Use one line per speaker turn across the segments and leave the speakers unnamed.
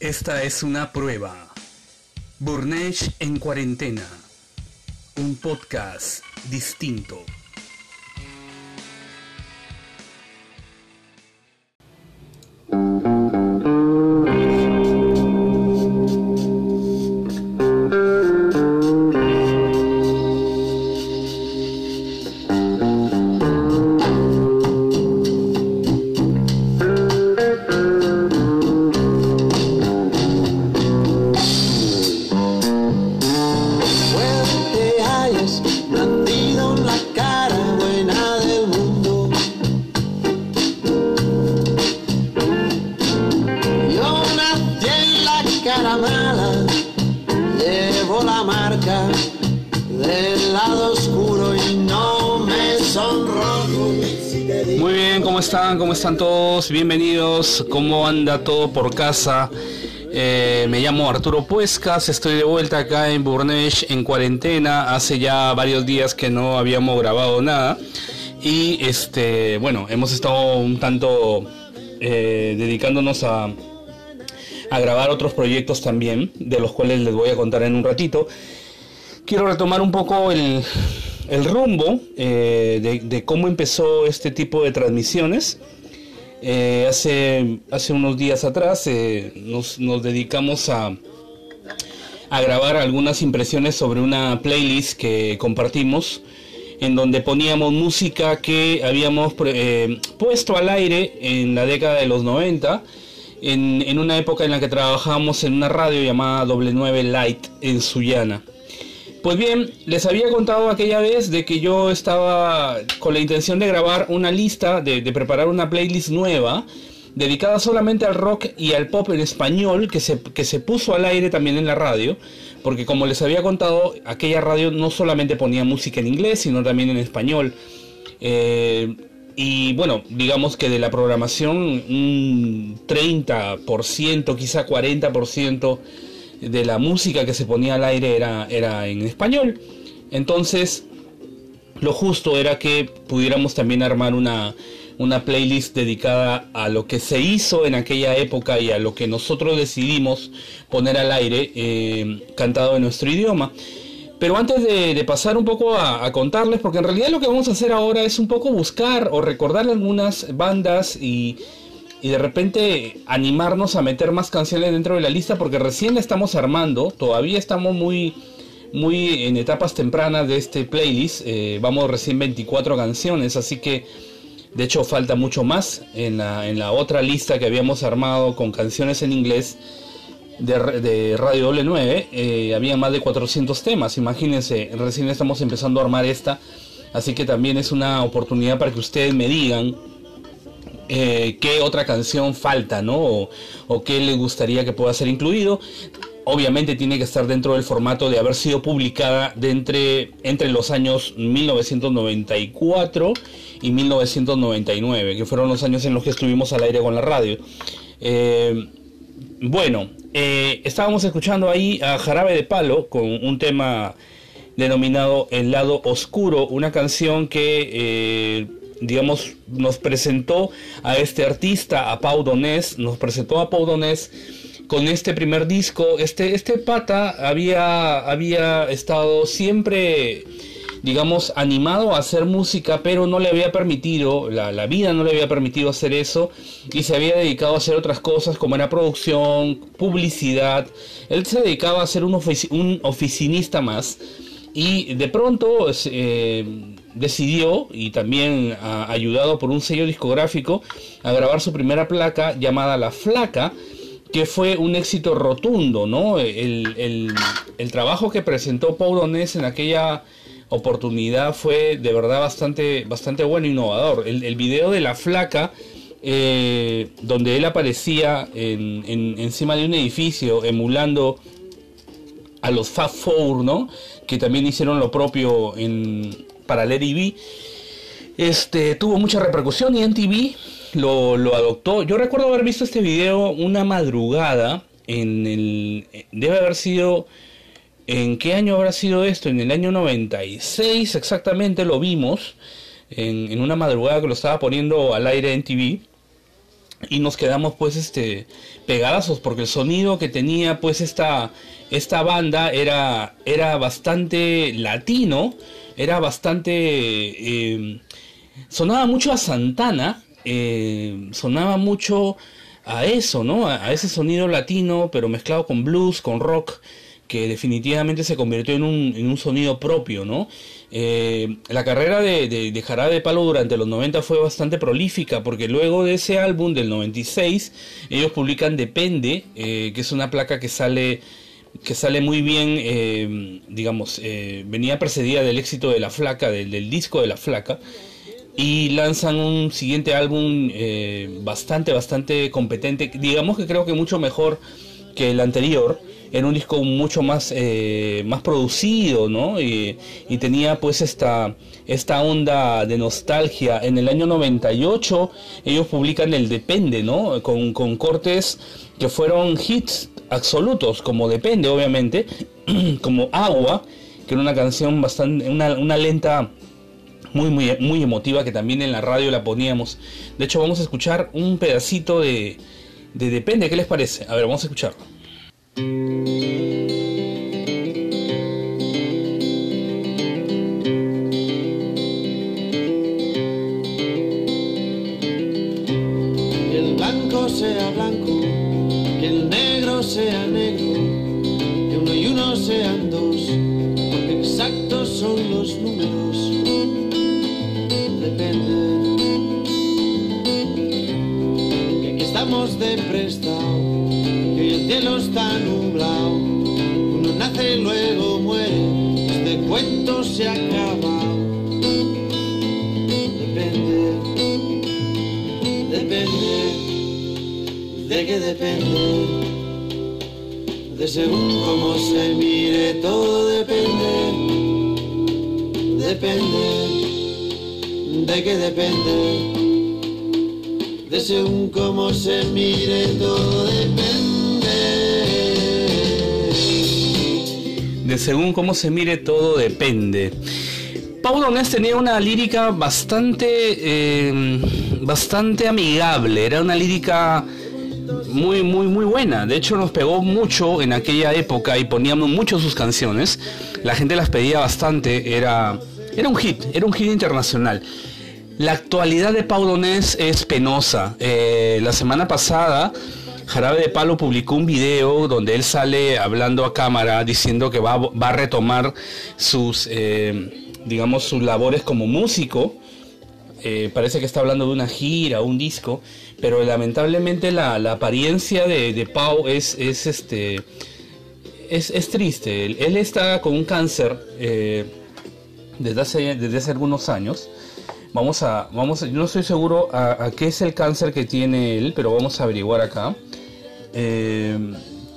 Esta es una prueba. Burnesh en cuarentena. Un podcast distinto.
Mala, llevo la marca del lado oscuro y no me sonrojo.
Muy bien, ¿cómo están? ¿Cómo están todos? Bienvenidos. ¿Cómo anda todo por casa? Eh, me llamo Arturo Puescas, estoy de vuelta acá en Burnesh en cuarentena. Hace ya varios días que no habíamos grabado nada. Y este, bueno, hemos estado un tanto eh, dedicándonos a, a grabar otros proyectos también, de los cuales les voy a contar en un ratito. Quiero retomar un poco el, el rumbo eh, de, cómo empezó este tipo de transmisiones. Eh, hace, hace unos días atrás eh, nos, nos dedicamos a, a grabar algunas impresiones sobre una playlist que compartimos en donde poníamos música que habíamos puesto al aire en la década de los 90 en, una época en la que trabajábamos en una radio llamada W9 Light en Sullana. Pues bien, les había contado aquella vez de que yo estaba con la intención de grabar una lista, de, de preparar una playlist nueva, dedicada solamente al rock y al pop en español, que se, que se puso al aire también en la radio, porque como les había contado, aquella radio no solamente ponía música en inglés, sino también en español. Eh, y bueno, digamos que de la programación un 30%, quizá 40% de la música que se ponía al aire era, era en español. Entonces, lo justo era que pudiéramos también armar una, una playlist dedicada a lo que se hizo en aquella época y a lo que nosotros decidimos poner al aire eh, cantado en nuestro idioma. Pero antes de, pasar un poco a, contarles, porque en realidad lo que vamos a hacer ahora es un poco buscar o recordar algunas bandas y, y de repente animarnos a meter más canciones dentro de la lista porque recién la estamos armando, todavía estamos muy muy en etapas tempranas de este playlist, eh, vamos recién 24 canciones, así que de hecho falta mucho más en la otra lista que habíamos armado con canciones en inglés de, Radio W9, eh, había más de 400 temas, imagínense, recién estamos empezando a armar esta, así que también es una oportunidad para que ustedes me digan eh, qué otra canción falta, ¿no? O, qué les gustaría que pueda ser incluido. Obviamente tiene que estar dentro del formato de haber sido publicada entre, entre los años 1994 y 1999, que fueron los años en los que estuvimos al aire con la radio. Eh, bueno, eh, estábamos escuchando ahí a Jarabe de Palo con un tema denominado El lado oscuro, una canción que eh, digamos, nos presentó a este artista, a Pau Donés, nos presentó a Pau Donés con este primer disco. Este, este pata había, había estado siempre, digamos, animado a hacer música, pero no le había permitido, la, la vida no le había permitido hacer eso, y se había dedicado a hacer otras cosas como era producción, publicidad. Él se dedicaba a ser un, un oficinista más. Y de pronto eh, decidió, y también ayudado por un sello discográfico, a grabar su primera placa llamada La Flaca, que fue un éxito rotundo, ¿no? El, el- el trabajo que presentó Pau Donés en aquella oportunidad fue de verdad bastante, bastante bueno innovador. El, el video de La Flaca, eh, donde él aparecía en- en- encima de un edificio emulando a los Fab Four, ¿no? Que también hicieron lo propio en para Lady B. Este tuvo mucha repercusión y MTV lo, lo adoptó. Yo recuerdo haber visto este video una madrugada en el debe haber sido ¿En qué año habrá sido esto? En el año 96 exactamente lo vimos en, una madrugada que lo estaba poniendo al aire en TV. y nos quedamos pues este pegadazos porque el sonido que tenía pues esta esta banda era era bastante latino era bastante em, sonaba mucho a Santana em, sonaba mucho a eso no a, ese sonido latino pero mezclado con blues con rock que definitivamente se convirtió en un, en un sonido propio, ¿no? Eh, la carrera de, de, Jarabe de Palo durante los 90 fue bastante prolífica, porque luego de ese álbum del 96, ellos publican Depende, eh, que es una placa que sale que sale muy bien, eh, digamos, venía precedida del éxito de La Flaca, del, del, disco de La Flaca, y lanzan un siguiente álbum bastante, bastante competente, digamos que creo que mucho mejor que el anterior, era un disco mucho más, eh, más producido, ¿no? Y, tenía pues esta, esta onda de nostalgia. En el año 98 ellos publican el Depende, ¿no? Con, cortes que fueron hits absolutos, como Depende, obviamente, como Agua, que era una canción bastante, una, lenta muy, muy, muy emotiva que también en la radio la poníamos. De hecho, vamos a escuchar un pedacito de, de Depende, ¿qué les parece? A ver, vamos a escucharlo.
thank you según cómo se mire, todo depende, depende, de qué depende de según cómo se mire, todo depende.
de según cómo se mire todo depende. Pau Donés tenía una lírica bastante, eh, bastante amigable, era una lírica muy, muy, muy buena. De hecho, nos pegó mucho en aquella época y poníamos mucho sus canciones. La gente las pedía bastante, era, era un hit, era un hit internacional. La actualidad de Pau Donés es penosa. Eh, la semana pasada Jarabe de Palo publicó un video donde él sale hablando a cámara diciendo que va, a retomar sus, eh, digamos, sus labores como músico. Eh, parece que está hablando de una gira, un disco, pero lamentablemente la, apariencia de, Pau es, es este, es, triste. Él, está con un cáncer eh, desde, hace, desde hace algunos años. Vamos a, vamos yo no estoy seguro a, qué es el cáncer que tiene él, pero vamos a averiguar acá. Eh,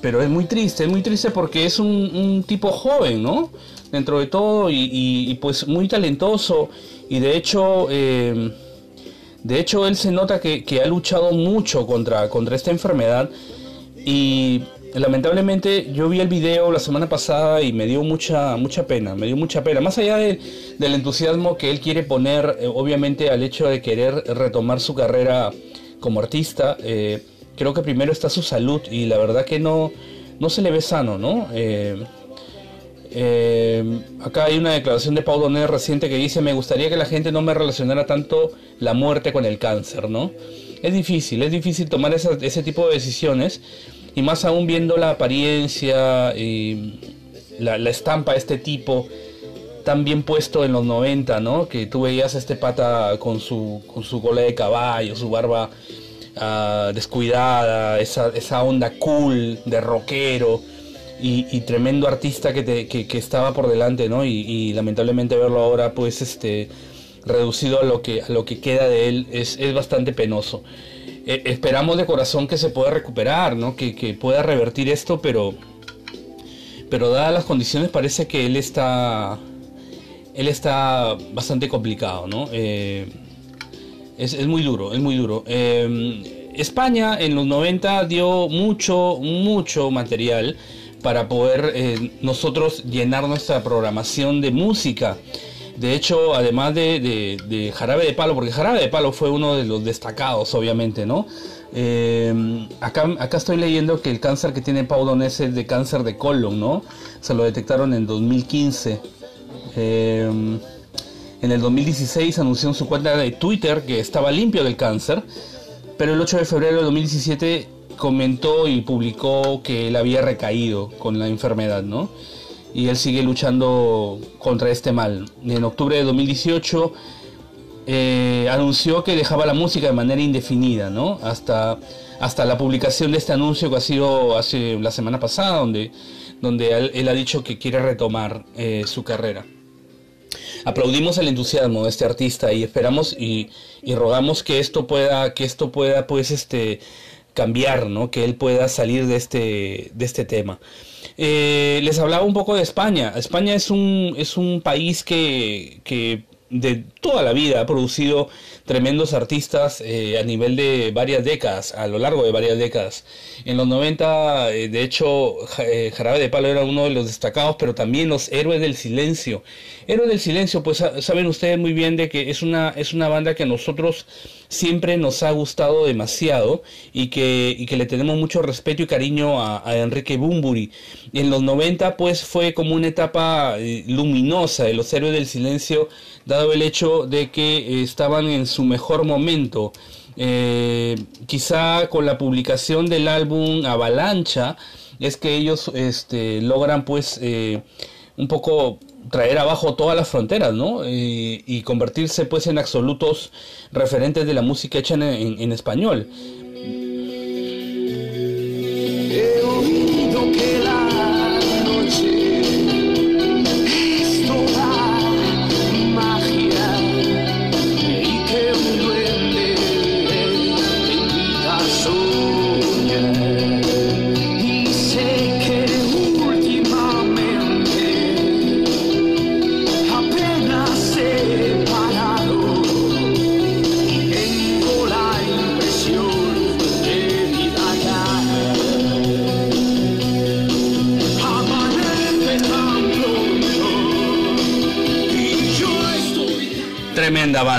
pero es muy triste, es muy triste porque es un, tipo joven, ¿no? Dentro de todo y, pues muy talentoso y de hecho, eh, de hecho él se nota que, ha luchado mucho contra, contra esta enfermedad y lamentablemente yo vi el video la semana pasada y me dio mucha mucha pena, me dio mucha pena. Más allá del entusiasmo que él quiere poner, eh, obviamente al hecho de querer retomar su carrera como artista, eh, creo que primero está su salud y la verdad que no, no se le ve sano, ¿no? Eh, eh, acá hay una declaración de Pau Donner reciente que dice, me gustaría que la gente no me relacionara tanto la muerte con el cáncer, ¿no? Es difícil, es difícil tomar ese tipo de decisiones y más aún viendo la apariencia y la, estampa de este tipo tan bien puesto en los 90, ¿no? Que tú veías este pata con su, con su cola de caballo, su barba Ah, descuidada, esa, esa, onda cool de rockero y, tremendo artista que, que, estaba por delante, ¿no? Y, lamentablemente verlo ahora, pues, este, reducido a lo que, a lo que queda de él es, es bastante penoso. Eh, esperamos de corazón que se pueda recuperar, ¿no? Que, que, pueda revertir esto, pero, pero dadas las condiciones parece que él está, él está bastante complicado, ¿no? Eh, es, muy duro, es muy duro. Em, España en los 90 dio mucho, mucho material para poder eh, nosotros llenar nuestra programación de música. De hecho, además de, Jarabe de Palo, porque Jarabe de Palo fue uno de los destacados, obviamente, ¿no? Eh, acá, acá estoy leyendo que el cáncer que tiene Pau Donés es de cáncer de colon, ¿no? Se lo detectaron en 2015. Eh, en el 2016 anunció en su cuenta de Twitter que estaba limpio del cáncer, pero el 8 de febrero de 2017 comentó y publicó que él había recaído con la enfermedad, ¿no? Y él sigue luchando contra este mal. En octubre de 2018 eh, anunció que dejaba la música de manera indefinida, ¿no? Hasta, hasta la publicación de este anuncio que ha sido hace la semana pasada, donde, donde él, ha dicho que quiere retomar eh, su carrera. Aplaudimos el entusiasmo de este artista y esperamos y, y, rogamos que esto pueda, que esto pueda, pues, este, cambiar, ¿no? Que él pueda salir de este, de este tema. Eh, les hablaba un poco de España. España es un, es un país que, que de toda la vida ha producido tremendos artistas eh, a nivel de varias décadas, a lo largo de varias décadas. En los 90, eh, de hecho, eh, Jarabe de Palo era uno de los destacados, pero también los Héroes del Silencio. Héroes del Silencio, pues saben ustedes muy bien de que es una, es una banda que a nosotros siempre nos ha gustado demasiado y que, y que le tenemos mucho respeto y cariño a, a Enrique Bumburi. En los 90, pues fue como una etapa luminosa de los Héroes del Silencio, dado el hecho de que estaban en su mejor momento. Eh, quizá con la publicación del álbum Avalancha es que ellos este, logran pues eh, un poco traer abajo todas las fronteras, ¿no? Eh, y convertirse pues en absolutos referentes de la música hecha en, en español.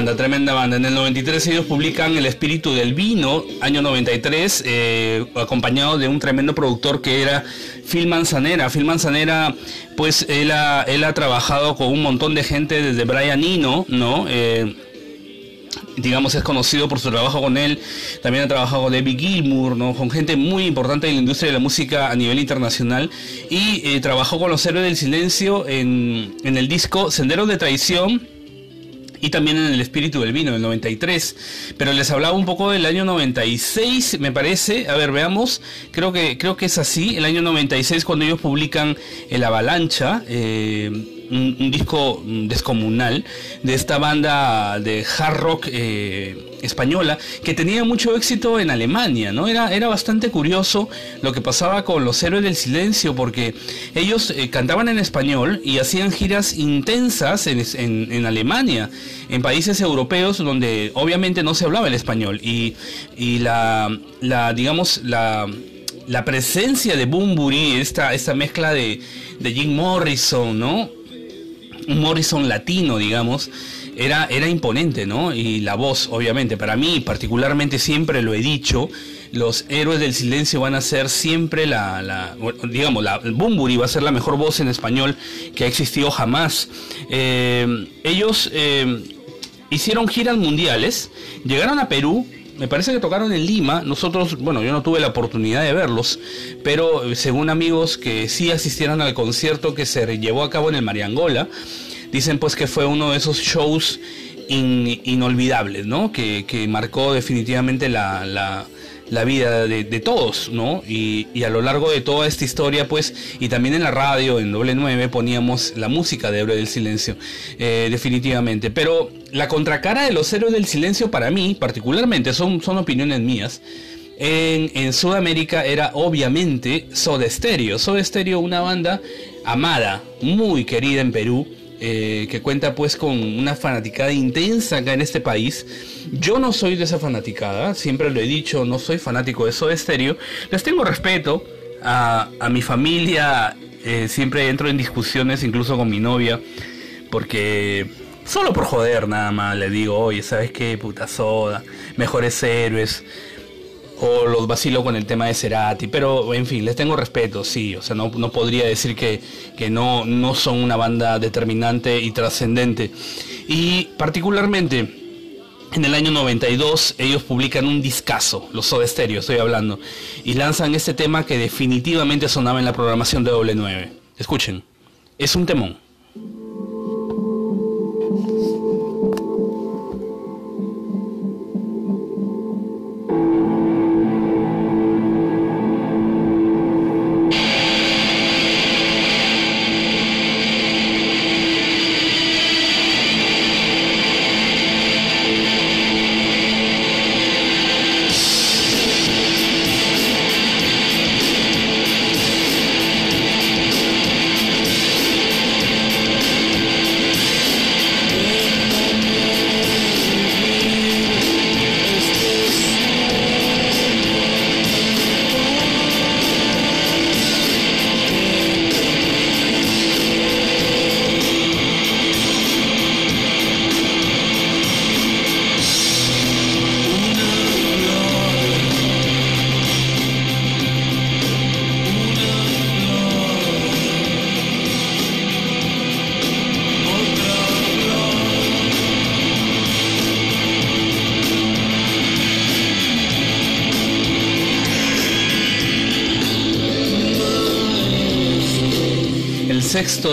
Banda, tremenda banda. En el 93 ellos publican El Espíritu del Vino, año 93, eh, acompañado de un tremendo productor que era Phil Manzanera. Phil Manzanera, pues él ha, él ha trabajado con un montón de gente desde Brian Eno, ¿no? Eh, digamos, es conocido por su trabajo con él. También ha trabajado con David Gilmour, ¿no? con gente muy importante en la industria de la música a nivel internacional. Y eh, trabajó con los Héroes del Silencio en, en el disco Senderos de Traición y también en el espíritu del vino, del 93. Pero les hablaba un poco del año 96, me parece. A ver, veamos. Creo que, creo que es así. El año 96 cuando ellos publican El Avalancha. Eh, un, disco descomunal de esta banda de hard rock eh, española que tenía mucho éxito en Alemania, ¿no? Era, era bastante curioso lo que pasaba con los héroes del silencio porque ellos eh, cantaban en español y hacían giras intensas en, en, en, Alemania, en países europeos donde obviamente no se hablaba el español y, y la, la, digamos, la la presencia de Bumburi, esta, esta mezcla de, de Jim Morrison, ¿no? Morrison latino, digamos, era, era imponente, ¿no? Y la voz, obviamente, para mí particularmente siempre lo he dicho, los héroes del silencio van a ser siempre la, la digamos, la, Bumburi va a ser la mejor voz en español que ha existido jamás. Eh, ellos eh, hicieron giras mundiales, llegaron a Perú, me parece que tocaron en Lima. Nosotros, bueno, yo no tuve la oportunidad de verlos, pero según amigos que sí asistieron al concierto que se llevó a cabo en el Mariangola, dicen pues que fue uno de esos shows in, inolvidables, ¿no? Que, que marcó definitivamente la, la, la vida de, todos, ¿no? Y, a lo largo de toda esta historia, pues, y también en la radio, en doble 9, poníamos la música de Héroe del Silencio, eh, definitivamente. Pero la contracara de los Héroes del Silencio, para mí, particularmente, son, son opiniones mías. En, en, Sudamérica era obviamente Soda Stereo. Soda Stereo, una banda amada, muy querida en Perú, eh, que cuenta pues con una fanaticada intensa acá en este país. Yo no soy de esa fanaticada, siempre lo he dicho, no soy fanático de Soda Stereo. Les tengo respeto a, a mi familia, eh, siempre entro en discusiones incluso con mi novia, porque solo por joder nada más le digo, oye, ¿sabes qué? Puta soda, mejores héroes. O los vacilo con el tema de Cerati, pero en fin, les tengo respeto, sí, o sea, no, no podría decir que, que no, no son una banda determinante y trascendente. Y particularmente en el año 92 ellos publican un discazo, los Soda Stereo estoy hablando, y lanzan este tema que definitivamente sonaba en la programación de doble 9. Escuchen, es un temón.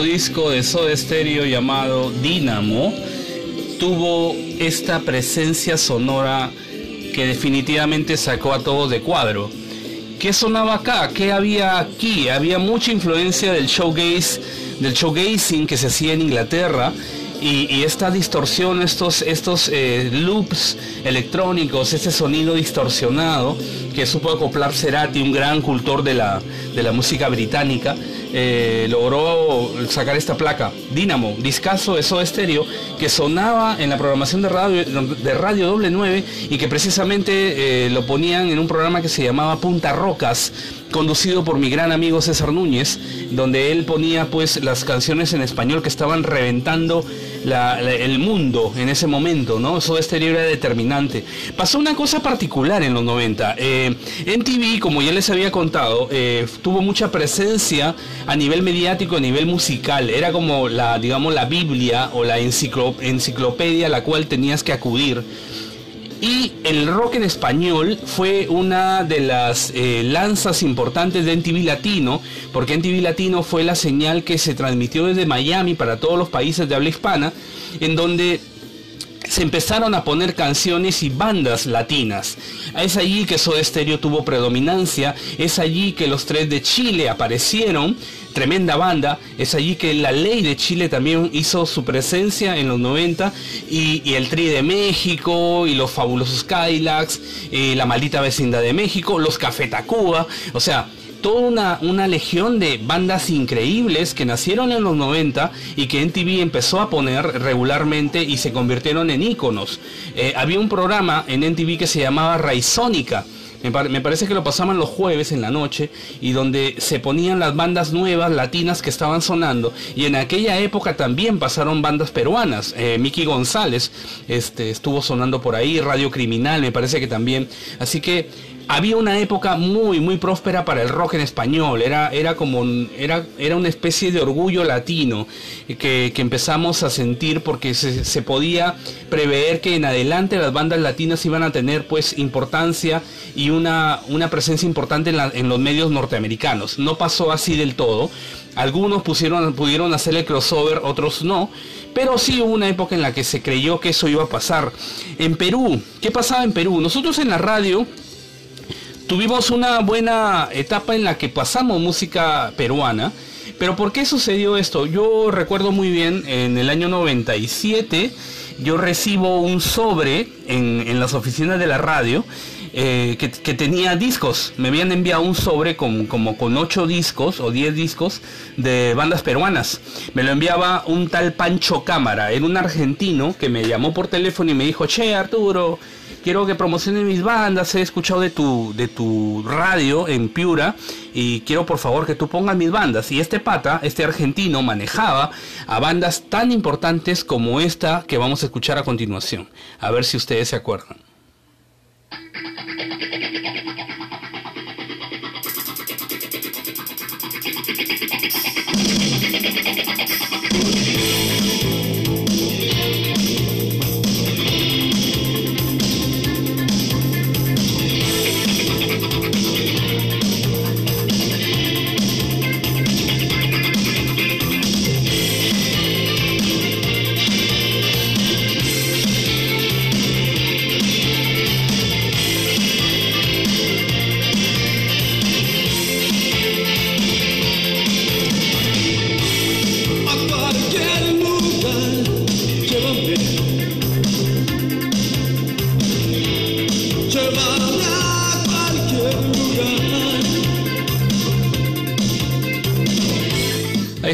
Disco de Soda Stereo llamado Dynamo tuvo esta presencia sonora que definitivamente sacó a todos de cuadro. ¿Qué sonaba acá? ¿Qué había aquí? Había mucha influencia del showgaze, del showgazing que se hacía en Inglaterra y, esta distorsión, estos, estos eh, loops electrónicos, este sonido distorsionado que supo acoplar Cerati, un gran cultor de la, de la música británica, eh, logró sacar esta placa, Dynamo, discazo de Soda Stereo, que sonaba en la programación de radio, de radio doble 9 y que precisamente eh, lo ponían en un programa que se llamaba Punta Rocas, conducido por mi gran amigo César Núñez, donde él ponía pues las canciones en español que estaban reventando el mundo en ese momento, ¿no? Eso exterior era determinante. Pasó una cosa particular en los 90. Eh, en TV, como ya les había contado, eh, tuvo mucha presencia a nivel mediático, a nivel musical. Era como la, digamos, la Biblia o la enciclopedia a la cual tenías que acudir. Y el rock en español fue una de las eh, lanzas importantes de NTV Latino, porque NTV Latino fue la señal que se transmitió desde Miami para todos los países de habla hispana, en donde se empezaron a poner canciones y bandas latinas. Es allí que Soda Stereo tuvo predominancia, es allí que los tres de Chile aparecieron, tremenda banda, es allí que la ley de Chile también hizo su presencia en los 90 y, el Tri de México y los fabulosos Cadillacs, y la maldita vecindad de México, los Café Tacuba, o sea, toda una, una, legión de bandas increíbles que nacieron en los 90 y que NTV empezó a poner regularmente y se convirtieron en íconos. Eh, había un programa en NTV que se llamaba Raizónica. Me, parece que lo pasaban los jueves en la noche y donde se ponían las bandas nuevas latinas que estaban sonando y en aquella época también pasaron bandas peruanas. Eh, Miki González este, estuvo sonando por ahí, Radio Criminal me parece que también. Así que había una época muy muy próspera para el rock en español. Era era como era era una especie de orgullo latino que, empezamos a sentir porque se, podía prever que en adelante las bandas latinas iban a tener pues importancia y una una presencia importante en, en los medios norteamericanos. No pasó así del todo. Algunos pusieron pudieron hacer el crossover otros no. Pero sí hubo una época en la que se creyó que eso iba a pasar. En Perú qué pasaba en Perú nosotros en la radio tuvimos una buena etapa en la que pasamos música peruana. Pero ¿por qué sucedió esto? Yo recuerdo muy bien, en el año 97, yo recibo un sobre en, las oficinas de la radio eh, que, tenía discos. Me habían enviado un sobre con, como con 8 discos o 10 discos de bandas peruanas. Me lo enviaba un tal Pancho Cámara, era un argentino que me llamó por teléfono y me dijo, che Arturo, quiero que promociones mis bandas, he escuchado de tu, de tu radio en Piura y quiero por favor que tú pongas mis bandas. Y este pata, este argentino, manejaba a bandas tan importantes como esta que vamos a escuchar a continuación. A ver si ustedes se acuerdan.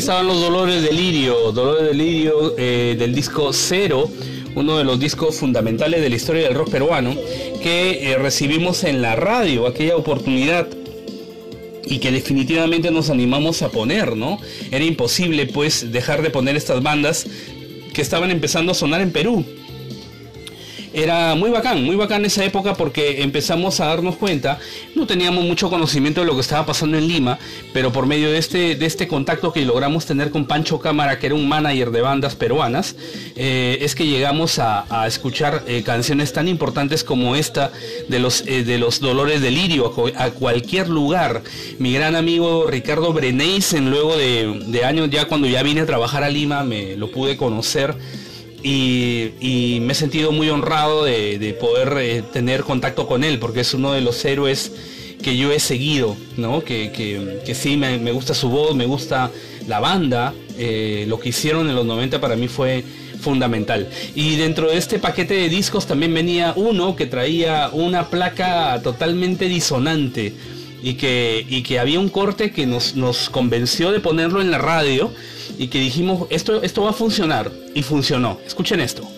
Estaban los Dolores de Lirio, Dolores de Lirio eh, del disco Cero, uno de los discos fundamentales de la historia del rock peruano, que eh, recibimos en la radio aquella oportunidad y que definitivamente nos animamos a poner, ¿no? Era imposible pues dejar de poner estas bandas que estaban empezando a sonar en Perú era muy bacán, muy bacán esa época porque empezamos a darnos cuenta, no teníamos mucho conocimiento de lo que estaba pasando en Lima, pero por medio de este, de este contacto que logramos tener con Pancho Cámara, que era un manager de bandas peruanas, eh, es que llegamos a, escuchar eh, canciones tan importantes como esta de los, eh, de los Dolores de Lirio a, cualquier lugar. Mi gran amigo Ricardo Breneisen, luego de, de años ya cuando ya vine a trabajar a Lima, me lo pude conocer y, me he sentido muy honrado de, poder eh, tener contacto con él, porque es uno de los héroes que yo he seguido, ¿no? que, que, sí, me, gusta su voz, me gusta la banda, eh, lo que hicieron en los 90 para mí fue fundamental. Y dentro de este paquete de discos también venía uno que traía una placa totalmente disonante y que, y que había un corte que nos, nos convenció de ponerlo en la radio y que dijimos, esto, esto va a funcionar. Y funcionó. Escuchen esto.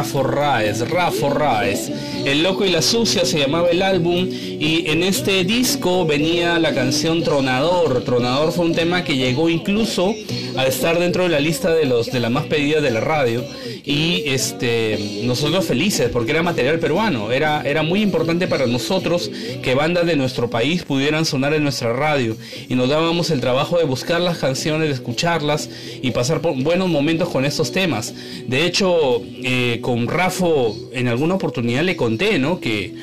Rafo Raes, Rafo Raes. El Loco y la Sucia se llamaba el álbum y en este disco venía la canción Tronador. Tronador fue un tema que llegó incluso a estar dentro de la lista de los de las más pedidas de la radio y este nosotros felices porque era material peruano, era era muy importante para nosotros que bandas de nuestro país pudieran sonar en nuestra radio y nos dábamos el trabajo de buscar las canciones, de escucharlas y pasar por buenos momentos con estos temas. De hecho, eh, con Rafo en alguna oportunidad le conté, ¿no? Que,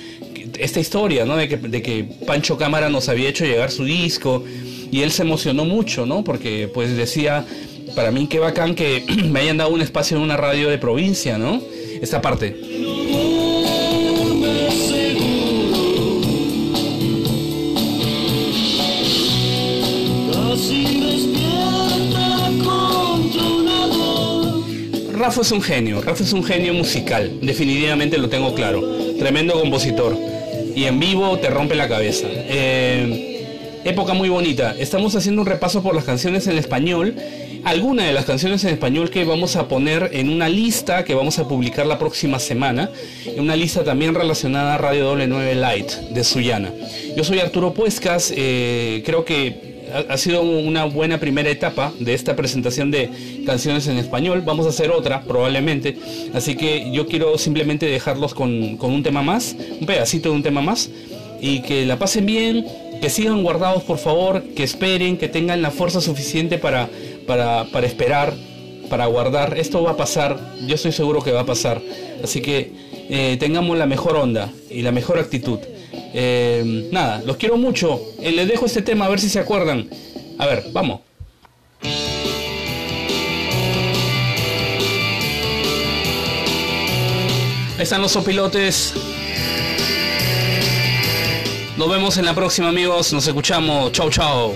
esta historia, ¿no? De que, de que Pancho Cámara nos había hecho llegar su disco y él se emocionó mucho, ¿no? Porque pues decía, para mí qué bacán que me hayan dado un espacio en una radio de provincia, ¿no? Esta parte. Rafa es un genio, Rafa es un genio musical, definitivamente lo tengo claro. Tremendo compositor. Y en vivo te rompe la cabeza. Eh, época muy bonita. Estamos haciendo un repaso por las canciones en español. Algunas de las canciones en español que vamos a poner en una lista que vamos a publicar la próxima semana. En una lista también relacionada a Radio Doble 9 Light de Suyana. Yo soy Arturo Puescas. Eh, creo que ha, sido una buena primera etapa de esta presentación de canciones en español. Vamos a hacer otra probablemente. Así que yo quiero simplemente dejarlos con, con un tema más, un pedacito de un tema más. Y que la pasen bien, que sigan guardados por favor, que esperen, que tengan la fuerza suficiente para, para, esperar, para guardar. Esto va a pasar, yo estoy seguro que va a pasar. Así que eh, tengamos la mejor onda y la mejor actitud. Eh, nada, los quiero mucho. Eh, les dejo este tema a ver si se acuerdan. A ver, vamos. Ahí están los opilotes Nos vemos en la próxima amigos, nos escuchamos. Chau chau.